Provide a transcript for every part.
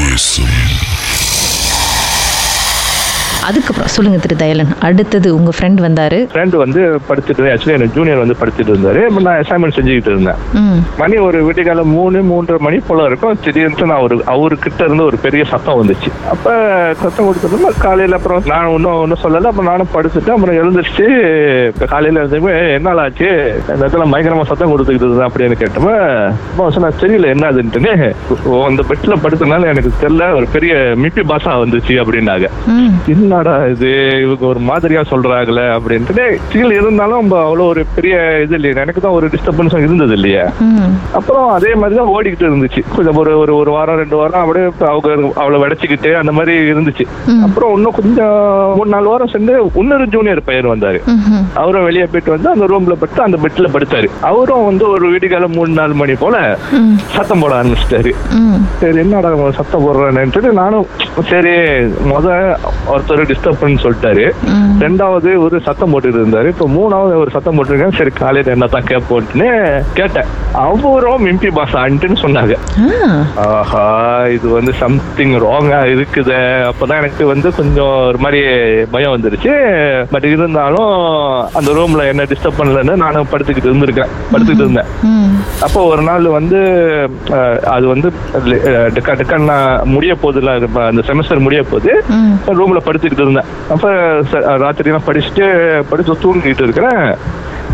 Listen. அதுக்கப்புறம் சொல்லுங்க திரு தயலன் அடுத்தது உங்க ஃப்ரெண்ட் வந்தாரு. ஃப்ரெண்ட் வந்து படிச்சுட்டு ஆக்சுவலி எனக்கு ஜூனியர் வந்து படிச்சுட்டு இருந்தாரு. நான் அசைன்மெண்ட் செஞ்சுக்கிட்டு இருந்தேன். மணி ஒரு விடிகாலம் மூணு மூன்றரை மணி போல இருக்கும். திடீர்னு நான் ஒரு அவர்கிட்ட இருந்து ஒரு பெரிய சத்தம் வந்துச்சு. அப்ப சத்தம் கொடுத்ததுமே காலையில அப்புறம் நான் ஒன்றும் ஒன்றும் சொல்லல. அப்புறம் நானும் படுத்துட்டு அப்புறம் எழுந்திரிச்சு காலையில இருந்துமே என்னால ஆச்சு? இந்த இடத்துல பயங்கரமா சத்தம் கொடுத்துக்கிட்டு இருந்தேன் அப்படின்னு கேட்டோமே அப்போ சொன்னா தெரியல. என்ன அதுன்ட்டுன்னு ஓ, அந்த பெட்ல படுத்தனால எனக்கு தெரியல. ஒரு பெரிய மிப்பி பாசா வந்துச்சு அப்படின்னாங்க. ம். என்னடா இது? இவங்க ஒரு மாதிரியா சொல்றாங்களே அப்படின்ட்டு. கீழே இருந்தாலும் நம்ம அவ்வளோ ஒரு பெரிய இது இல்லையா. எனக்கு தான் ஒரு டிஸ்டர்பன்ஸும் இருந்தது இல்லையா. அப்புறம் அதே மாதிரி தான் ஓடிக்கிட்டு இருந்துச்சு. கொஞ்சம் ஒரு ஒரு ஒரு வாரம் ரெண்டு வாரம் அப்படியே அவங்க அவளை வடைச்சிக்கிட்டு அந்த மாதிரி இருந்துச்சு. அப்புறம் இன்னும் கொஞ்சம் மூணு நாலு வாரம் சென்று இன்னொரு ஜூனியர் பையன் வந்தாரு. அவரும் வெளியே போயிட்டு வந்து அந்த ரூம்ல படுத்து அந்த பெட்ல படுத்தாரு. அவரும் வந்து ஒரு விடிகாலம் மூணு நாலு மணி போல சத்தம் போட ஆரம்பிச்சிட்டாரு. சரி என்னடா சத்தம் போடுறான்ட்டு நானும் சரி முத ஒருத்தர் டிஸ்டர்ப்னு சொல்லிட்டாரு. ரெண்டாவது ஒரு சத்தம் போட்டுட்டு இருந்தாரு. இப்ப மூணாவது ஒரு சத்தம் போட்டிருக்கேன் சரி காலையில என்ன தான் கேட்போன்னு கேட்டேன். அவரும் மிம்பி பாஸ் ஆன்ட்டுன்னு சொன்னாங்க. ஆஹா இது வந்து சம்திங் ராங்கா இருக்குது. அப்பதான் எனக்கு வந்து கொஞ்சம் ஒரு மாதிரி பயம் வந்துருச்சு. பட் இருந்தாலும் அந்த ரூம்ல என்ன டிஸ்டர்ப் பண்ணலன்னு நானும் படுத்துக்கிட்டு இருந்திருக்கேன் படுத்துக்கிட்டு இருந்தேன். அப்போ ஒரு நாள் வந்து அது வந்து டக்கா நான் முடிய இப்ப அந்த செமஸ்டர் முடிய போகுது. ம். ரூம்ல படுத்துக்கிட்டு இருந்தேன். அப்ப ச- ராத்திரி எல்லாம் படிச்சுட்டு படிச்சு தூங்கிட்டு இருக்கிறேன்.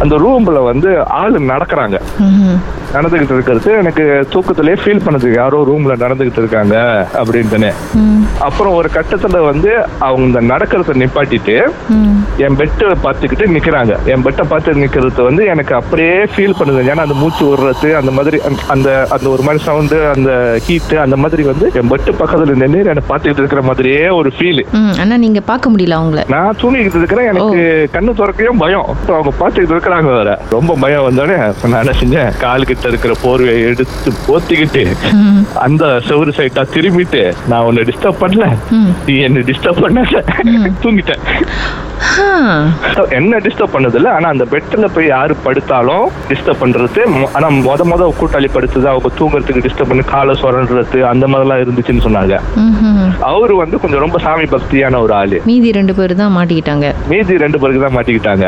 அந்த ரூம்ல வந்து ஆளு நடக்கிறாங்க. நடந்துகிட்டு இருக்கிறது எனக்கு தூக்கத்திலே ஃபீல் பண்ணது யாரோ ரூம்ல நடந்துகிட்டு இருக்காங்க அப்படின்ட்டுன்னு ம் அப்புறம் ஒரு கட்டத்துல வந்து அவங்க இந்த நடக்கிறத நிப்பாட்டிட்டு என் பெட்டை பார்த்துக்கிட்டு நிக்கிறாங்க. என் பெட்டை பார்த்து நிக்கிறது வந்து எனக்கு அப்படியே ஃபீல் பண்ணுது. ஏன்னா அந்த மூச்சு விடுறது அந்த மாதிரி அந்த- அந்த ஒரு மாதிரி சவுண்டு அந்த ஹீட்டு அந்த மாதிரி வந்து என் பெட்டு பக்கத்துல நின்று என்னை பார்த்துக்கிட்டு இருக்கிற மாதிரியே ஒரு ஃபீல் அண்ணா நீங்க பார்க்க முடியல அவங்கள. நான் தூங்கிக்கிட்டு இருக்கிறேன். எனக்கு கண்ணு திறக்கையும் பயம். அவங்க பார்த்துக்கிட்டு இருக்கிறாங்க வேற. ரொம்ப பயம் வந்தோடனே. அப்ப நான் என்ன செஞ்சேன்? கால் கிட்ட இருக்கிற போர்வையை எடுத்து போத்திக்கிட்டு அந்த செவுரு சைட்டா திரும்பிட்டு நான் உன்னை டிஸ்டர்ப் பண்ணல. நீ என்ன டிஸ்டர்ப் பண்ணல. தூங்கிட்டேன். என்ன டிஸ்டர்ப் பண்ணது இல்ல ஆனா அந்த பெட்ல போய் யாரு படுத்தாலும் டிஸ்டர்ப் பண்றது ஆனா முத முத கூட்டாளி படுத்தது அவங்க தூங்குறதுக்கு டிஸ்டர்ப் பண்ணி காலை சுரண்டுறது அந்த மாதிரிலாம் இருந்துச்சுன்னு சொன்னாங்க. அவரு வந்து கொஞ்சம் ரொம்ப சாமி பக்தியான ஒரு ஆளு. மீதி ரெண்டு பேர் தான் மாட்டிக்கிட்டாங்க. மீதி ரெண்டு பேருக்கு தான் மாட்டிக்கிட்டாங்க.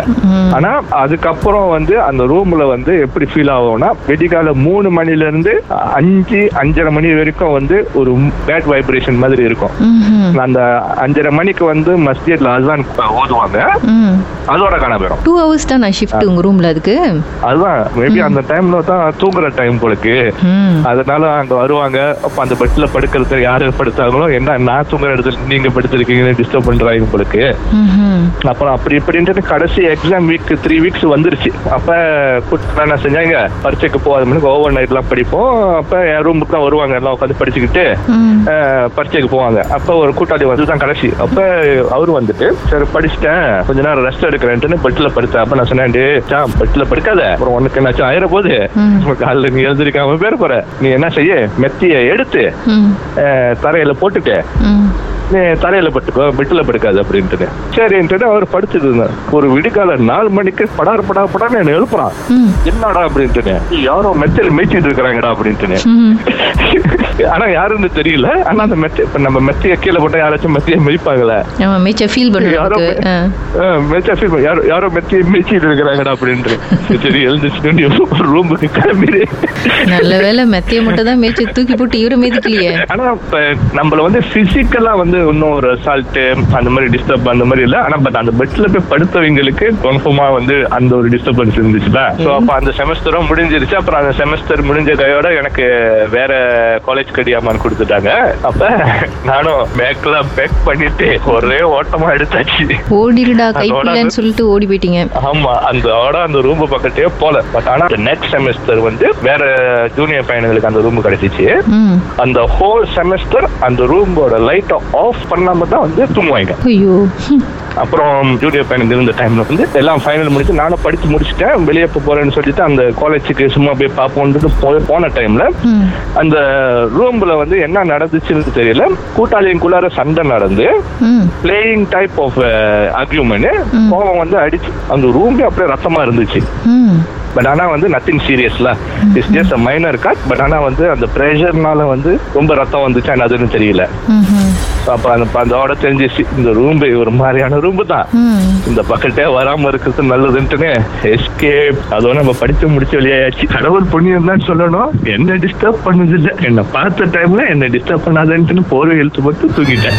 ஆனா அதுக்கப்புறம் வந்து அந்த ரூம்ல வந்து எப்படி ஃபீல் ஆகும்னா வெடிகால மூணு மணில இருந்து அஞ்சு அஞ்சரை மணி வரைக்கும் வந்து ஒரு பேட் வைப்ரேஷன் மாதிரி இருக்கும். அந்த அஞ்சரை மணிக்கு வந்து மஸ்ஜித்ல அசான் ஓதுவாங்க ம். அதோட காண போயிடும் டூ ஹவர்ஸ் தான் நான் ஷிஃப்ட் உங்க ரூம்ல அதுக்கு. அதுதான் மேபி அந்த டைம்ல தான் தூங்குற டைம் போலுக்கு. அதனால அங்க வருவாங்க. அப்ப அந்த பெட்ல படுக்கிறது யாரு படுத்தாங்களோ என்ன நான் தூங்குற இடத்துல நீங்க படுத்திருக்கீங்கன்னு டிஸ்டர்ப் பண்றாங்க ம்ஹும். அப்புறம் அப்படி இப்படின்ட்டு கடைசி எக்ஸாம் வீக் த்ரீ வீக்ஸ் வந்துருச்சு. அப்ப என்ன செஞ்சாங்க? பரீட்சைக்கு போகாத மணிக்கு ஓவர் நைட் எல்லாம் படிப்போம். அப்ப என் ரூமுக்கு தான் வருவாங்க. எல்லாம் உட்காந்து படிச்சுக்கிட்டு பரீட்சைக்கு போவாங்க. அப்ப ஒரு கூட்டாளி வந்து தான் கடைசி. அப்ப அவரு வந்துட்டு சரி படிச்சுட்டேன் கொஞ்ச நேரம் ரெஸ்ட் எடுக்கிறேன்ட்டு பெட்ல படுத்தேன். அப்ப நான் சொன்னேன் "டேய், சாம் பெட்ல படுக்காத. அப்புறம் உனக்கு என்னாச்சும் ஆயிர போகுது ம். காலைல நீ எழுந்திருக்காம பேர் போற. நீ என்ன செய்ய? மெத்திய எடுத்து தரையில போட்டுட்டு தரையில பட்டுக்கோ பெட்டில் படுக்காது அப்படின்ட்டு சரின்ட்டு அவர் படுத்துட்டு இருந்தார் ஒரு விடிகால நாலு மணிக்கு படார் படா படான்னு என்ன எழுப்புறான். என்னடா? அப்படின்ட்டு யாரோ மெத்தையில் மேய்ச்சிட்டு இருக்கிறாங்கடா அப்படின்ட்டு ஆனா யாருன்னு தெரியல. ஆனா அந்த மெத்தை இப்ப நம்ம மெத்தைய கீழே போட்டா யாராச்சும் மெத்தையை மிதிப்பாங்களே? மேட்சை ஃபீல் யாரோ பண்ணுறதுக்கு ஆ. மெச்சா ஃபீல் யாரோ யாரோ மெத்தையை மேய்ச்சிட்டு இருக்கிறாங்கடா அப்படின்ட்டு. சரி எழுந்துச்சு ரூமுக்கு கிளம்பிடு. நல்ல வேளை மெத்தையை மட்டும் தான் மேய்ச்சி தூக்கி போட்டு இவரை மிதிக்கலையே ஆனா இப்ப நம்மள வந்து பிசிக்கலா வந்து இன்னும் ஒரு அசால்ட் அந்த மாதிரி டிஸ்டர்ப் அந்த மாதிரி இல்ல. ஆனா பட் அந்த பெட்ல போய் படுத்தவங்களுக்கு கன்ஃபார்மா வந்து அந்த ஒரு டிஸ்டர்பன்ஸ் இருந்துச்சுல. சோ அப்ப அந்த செமஸ்டரும் முடிஞ்சிருச்சு. அப்புறம் அந்த செமஸ்டர் முடிஞ்ச கையோட எனக்கு வேற காலேஜ் கடியாமான்னு கொடுத்துட்டாங்க. அப்ப நானும் பேக்லாம் பேக் பண்ணிட்டு ஒரே ஓட்டமா எடுத்தாச்சு. ஓடிடுடா கைப்பிள்ளைன்னு சொல்லிட்டு ஓடி போயிட்டீங்க. ஆமா அந்த ஓட அந்த ரூம் பக்கத்தே போல. பட் ஆனா நெக்ஸ்ட் செமஸ்டர் வந்து வேற ஜூனியர் பையனுங்களுக்கு அந்த ரூம் கிடைச்சிச்சு. அந்த ஹோல் செமஸ்டர் அந்த ரூமோட லைட்டை ஆஃப் பண்ணாம தான் வந்து தூங்குவாங்க. ஐயோ. அப்புறம் ஜூனியர் பையனுக்கு இருந்த டைம்ல வந்து எல்லாம் ஃபைனல் முடிச்சு நானும் படிச்சு முடிச்சுட்டேன். வெளியே போறேன்னு சொல்லிட்டு அந்த காலேஜுக்கு சும்மா போய் பார்ப்போம்னு போய் போன டைம்ல அந்த ரூம்ல வந்து என்ன நடந்துச்சுன்னு தெரியல. கூட்டாளிக்குள்ளார சண்டை நடந்து பிளேயிங் டைப் ஆஃப் அக்யூமெண்ட் கோவம் வந்து அடிச்சு அந்த ரூமே அப்படியே ரத்தமா இருந்துச்சு. பட் ஆனா வந்து nothing சீரியஸ்ல it's just minor cut but ஆனா வந்து அந்த ப்ரெஷர்னால வந்து ரொம்ப ரத்தம் வந்துச்சா. என்னதுன்னு தெரியல. அப்ப அந்த அதோட தெரிஞ்சிச்சு. இந்த ரூம் ஒரு மாதிரியான ரூம் தான். இந்த பக்கத்தே வராம இருக்கிறது நல்லதுன்ட்டுன்னு எஸ்கேப் அதோட நம்ம படிச்சு முடிச்சு வெளியாச்சு கடவுள் புண்ணியம் தான் சொல்லணும். என்ன டிஸ்டர்ப் பண்ணது இல்ல என்ன பார்த்த டைம்ல என்ன டிஸ்டர்ப் பண்ணாதுன்ட்டுன்னு போர்வை இழுத்து போட்டு தூங்கிட்டேன்.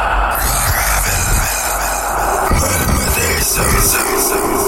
Sir, Sir, Sir.